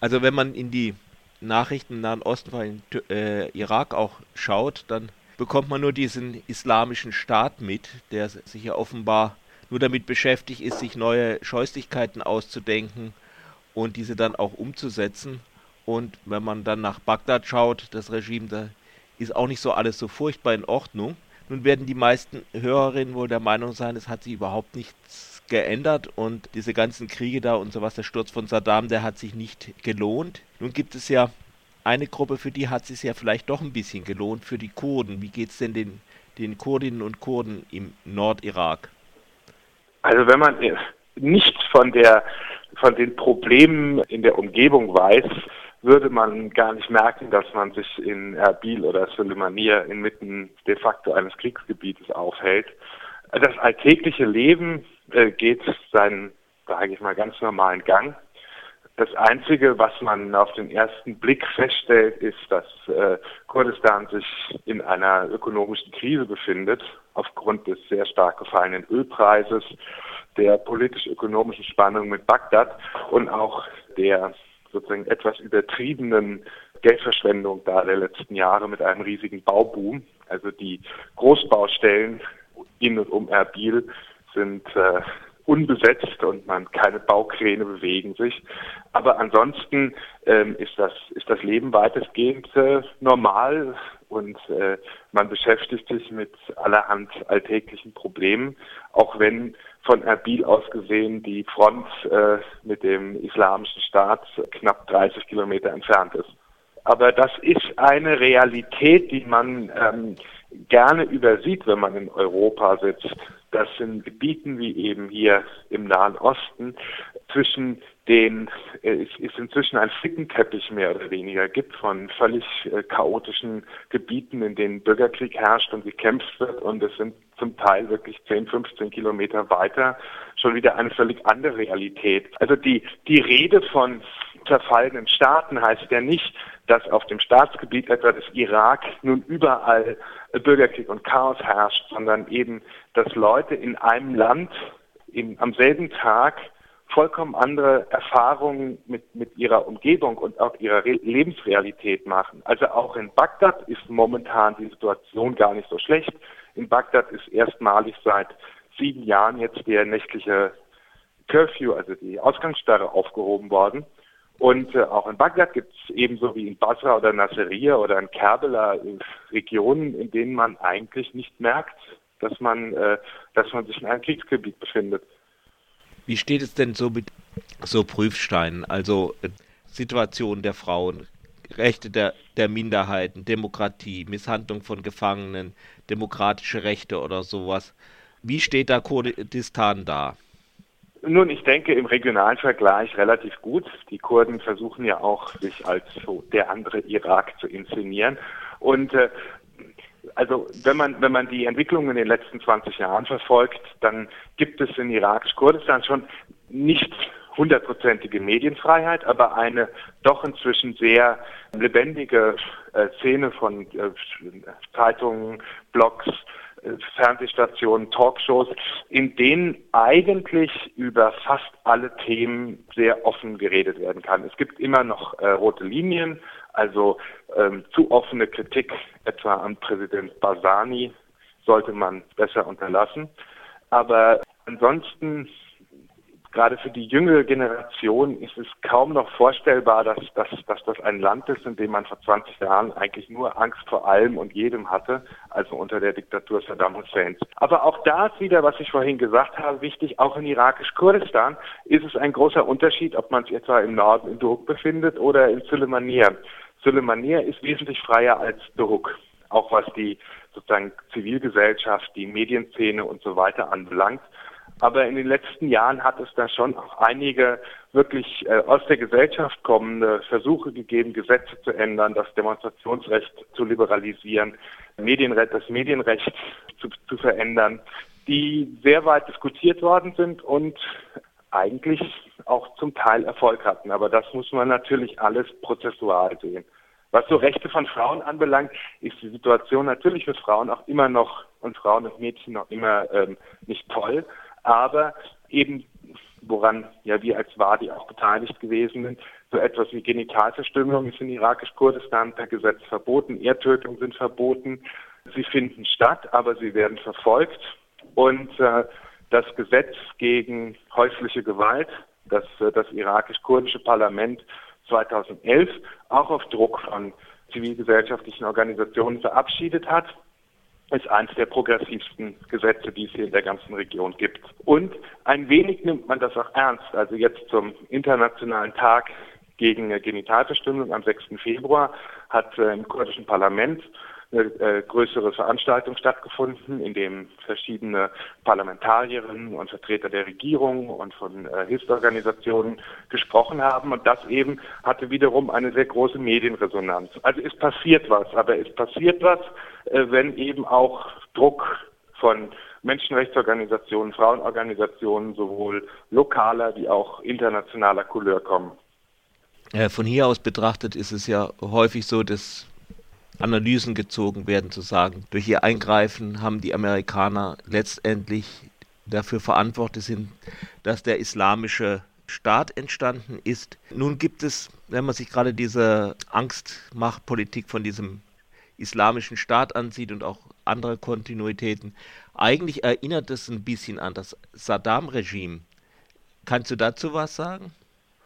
Also wenn man in die Nachrichten im Nahen Osten, vor allem äh, Irak auch schaut, dann bekommt man nur diesen islamischen Staat mit, der sich ja offenbar nur damit beschäftigt ist, sich neue Scheußlichkeiten auszudenken und diese dann auch umzusetzen. Und wenn man dann nach Bagdad schaut, das Regime, da ist auch nicht so alles so furchtbar in Ordnung. Nun werden die meisten Hörerinnen wohl der Meinung sein, es hat sich überhaupt nichts geändert und diese ganzen Kriege da und sowas, der Sturz von Saddam, der hat sich nicht gelohnt. Nun gibt es ja eine Gruppe, für die hat es sich ja vielleicht doch ein bisschen gelohnt, für die Kurden. Wie geht es denn den, den Kurdinnen und Kurden im Nordirak? Also wenn man nichts von der von den Problemen in der Umgebung weiß, würde man gar nicht merken, dass man sich in Erbil oder Suleimania inmitten de facto eines Kriegsgebietes aufhält. Das alltägliche Leben äh, geht seinen, sage ich mal, ganz normalen Gang. Das Einzige, was man auf den ersten Blick feststellt, ist, dass äh, Kurdistan sich in einer ökonomischen Krise befindet, aufgrund des sehr stark gefallenen Ölpreises, der politisch-ökonomischen Spannung mit Bagdad und auch der sozusagen etwas übertriebenen Geldverschwendung da der letzten Jahre mit einem riesigen Bauboom. Also die Großbaustellen in und um Erbil sind äh, unbesetzt und man keine Baukräne bewegen sich. Aber ansonsten ähm, ist das ist das Leben weitestgehend äh, normal und äh, man beschäftigt sich mit allerhand alltäglichen Problemen, auch wenn von Erbil aus gesehen die Front äh, mit dem Islamischen Staat knapp 30 Kilometer entfernt ist. Aber das ist eine Realität, die man ähm, gerne übersieht, wenn man in Europa sitzt. Das sind Gebieten wie eben hier im Nahen Osten zwischen den äh, es, es inzwischen ein Flickenteppich mehr oder weniger gibt von völlig äh, chaotischen Gebieten, in denen Bürgerkrieg herrscht und gekämpft wird und es sind zum Teil wirklich 10, 15 Kilometer weiter schon wieder eine völlig andere Realität. Also die, die Rede von zerfallenen Staaten heißt ja nicht, dass auf dem Staatsgebiet etwa des Irak nun überall Bürgerkrieg und Chaos herrscht, sondern eben, dass Leute in einem Land in, am selben Tag vollkommen andere Erfahrungen mit, mit ihrer Umgebung und auch ihrer Re Lebensrealität machen. Also auch in Bagdad ist momentan die Situation gar nicht so schlecht. In Bagdad ist erstmalig seit sieben Jahren jetzt der nächtliche Curfew, also die Ausgangssperre aufgehoben worden. Und äh, auch in Bagdad gibt es ebenso wie in Basra oder Nasiriyah oder in Kerbela äh, Regionen, in denen man eigentlich nicht merkt, dass man, äh, dass man sich in einem Kriegsgebiet befindet. Wie steht es denn so mit so Prüfsteinen, also äh, Situation der Frauen, Rechte der, der Minderheiten, Demokratie, Misshandlung von Gefangenen, demokratische Rechte oder sowas? Wie steht da Kurdistan da? Nun, ich denke im regionalen Vergleich relativ gut. Die Kurden versuchen ja auch, sich als so der andere Irak zu inszenieren. Und äh, also wenn man, wenn man die Entwicklung in den letzten 20 Jahren verfolgt, dann gibt es in irakisch-Kurdistan schon nicht hundertprozentige Medienfreiheit, aber eine doch inzwischen sehr lebendige äh, Szene von äh, Zeitungen, Blogs, äh, Fernsehstationen, Talkshows, in denen eigentlich über fast alle Themen sehr offen geredet werden kann. Es gibt immer noch äh, rote Linien, also ähm, zu offene Kritik etwa an Präsident Barzani sollte man besser unterlassen. Aber ansonsten gerade für die jüngere Generation ist es kaum noch vorstellbar, dass, dass, dass das ein Land ist, in dem man vor 20 Jahren eigentlich nur Angst vor allem und jedem hatte, also unter der Diktatur Saddam Husseins. Aber auch da ist wieder, was ich vorhin gesagt habe, wichtig, auch in irakisch-Kurdistan ist es ein großer Unterschied, ob man sich etwa im Norden in Duruk befindet oder in Suleimania. Suleimania ist wesentlich freier als Duruk, auch was die sozusagen Zivilgesellschaft, die Medienszene und so weiter anbelangt. Aber in den letzten Jahren hat es da schon auch einige wirklich äh, aus der Gesellschaft kommende Versuche gegeben, Gesetze zu ändern, das Demonstrationsrecht zu liberalisieren, Medienrecht, das Medienrecht zu, zu verändern, die sehr weit diskutiert worden sind und eigentlich auch zum Teil Erfolg hatten. Aber das muss man natürlich alles prozessual sehen. Was so Rechte von Frauen anbelangt, ist die Situation natürlich für Frauen auch immer noch und Frauen und Mädchen noch immer ähm, nicht toll aber eben woran ja wir als Wadi auch beteiligt gewesen sind, So etwas wie Genitalverstümmelung ist in irakisch-Kurdistan per Gesetz verboten, Erdtötungen sind verboten. Sie finden statt, aber sie werden verfolgt. Und äh, das Gesetz gegen häusliche Gewalt, das äh, das irakisch-kurdische Parlament 2011 auch auf Druck von zivilgesellschaftlichen Organisationen verabschiedet hat, ist eines der progressivsten Gesetze, die es hier in der ganzen Region gibt. Und ein wenig nimmt man das auch ernst. Also jetzt zum Internationalen Tag gegen Genitalverstümmelung am 6. Februar hat äh, im kurdischen Parlament eine äh, größere Veranstaltung stattgefunden, in dem verschiedene Parlamentarierinnen und Vertreter der Regierung und von äh, Hilfsorganisationen gesprochen haben. Und das eben hatte wiederum eine sehr große Medienresonanz. Also es passiert was, aber es passiert was, äh, wenn eben auch Druck von Menschenrechtsorganisationen, Frauenorganisationen sowohl lokaler wie auch internationaler Couleur kommen. Von hier aus betrachtet ist es ja häufig so, dass Analysen gezogen werden, zu sagen, durch ihr Eingreifen haben die Amerikaner letztendlich dafür verantwortlich sind, dass der islamische Staat entstanden ist. Nun gibt es, wenn man sich gerade diese Angstmachtpolitik von diesem islamischen Staat ansieht und auch andere Kontinuitäten, eigentlich erinnert es ein bisschen an das Saddam-Regime. Kannst du dazu was sagen?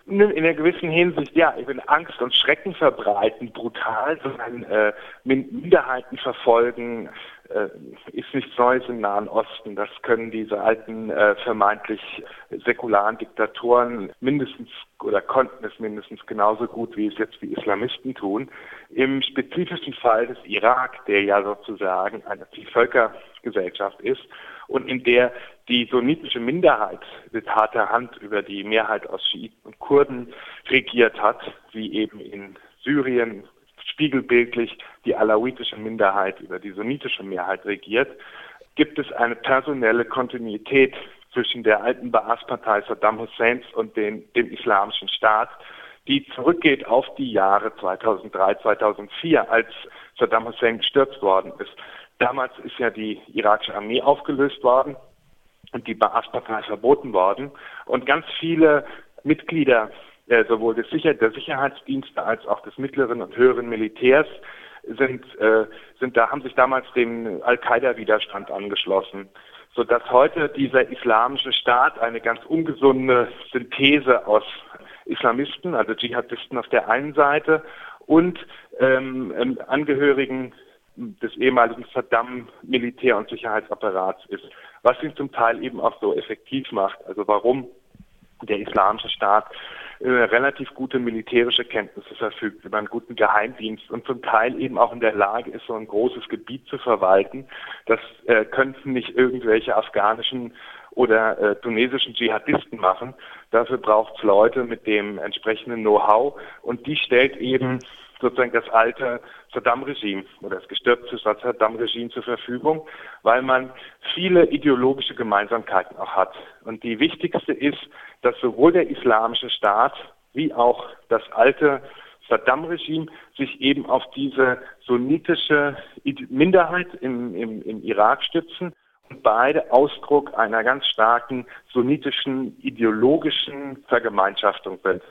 In einer gewissen Hinsicht, ja, ich bin Angst und Schrecken verbreiten, brutal, sondern äh, Minderheiten verfolgen, ist nichts Neues im Nahen Osten. Das können diese alten äh, vermeintlich säkularen Diktatoren mindestens oder konnten es mindestens genauso gut, wie es jetzt die Islamisten tun. Im spezifischen Fall des Irak, der ja sozusagen eine Vielvölkergesellschaft ist, und in der die sunnitische Minderheit mit harter Hand über die Mehrheit aus Schiiten und Kurden regiert hat, wie eben in Syrien spiegelbildlich die alawitische Minderheit über die sunnitische Mehrheit regiert, gibt es eine personelle Kontinuität zwischen der alten Baas-Partei Saddam Husseins und den, dem Islamischen Staat, die zurückgeht auf die Jahre 2003, 2004, als Saddam Hussein gestürzt worden ist. Damals ist ja die irakische Armee aufgelöst worden und die Baas-Partei verboten worden. Und ganz viele Mitglieder äh, sowohl des Sicher der Sicherheitsdienste als auch des mittleren und höheren Militärs sind, äh, sind da, haben sich damals dem Al-Qaida-Widerstand angeschlossen, sodass heute dieser islamische Staat eine ganz ungesunde Synthese aus Islamisten, also Dschihadisten auf der einen Seite und ähm, ähm Angehörigen des ehemaligen Saddam-Militär- und Sicherheitsapparats ist, was ihn zum Teil eben auch so effektiv macht. Also warum der Islamische Staat äh, relativ gute militärische Kenntnisse verfügt, über einen guten Geheimdienst und zum Teil eben auch in der Lage ist, so ein großes Gebiet zu verwalten. Das äh, könnten nicht irgendwelche afghanischen oder äh, tunesischen Dschihadisten machen. Dafür braucht es Leute mit dem entsprechenden Know-how und die stellt eben sozusagen das alte Saddam-Regime oder das gestürzte Saddam-Regime zur Verfügung, weil man viele ideologische Gemeinsamkeiten auch hat. Und die wichtigste ist, dass sowohl der islamische Staat wie auch das alte Saddam-Regime sich eben auf diese sunnitische Minderheit im, im, im Irak stützen und beide Ausdruck einer ganz starken sunnitischen ideologischen Vergemeinschaftung sind.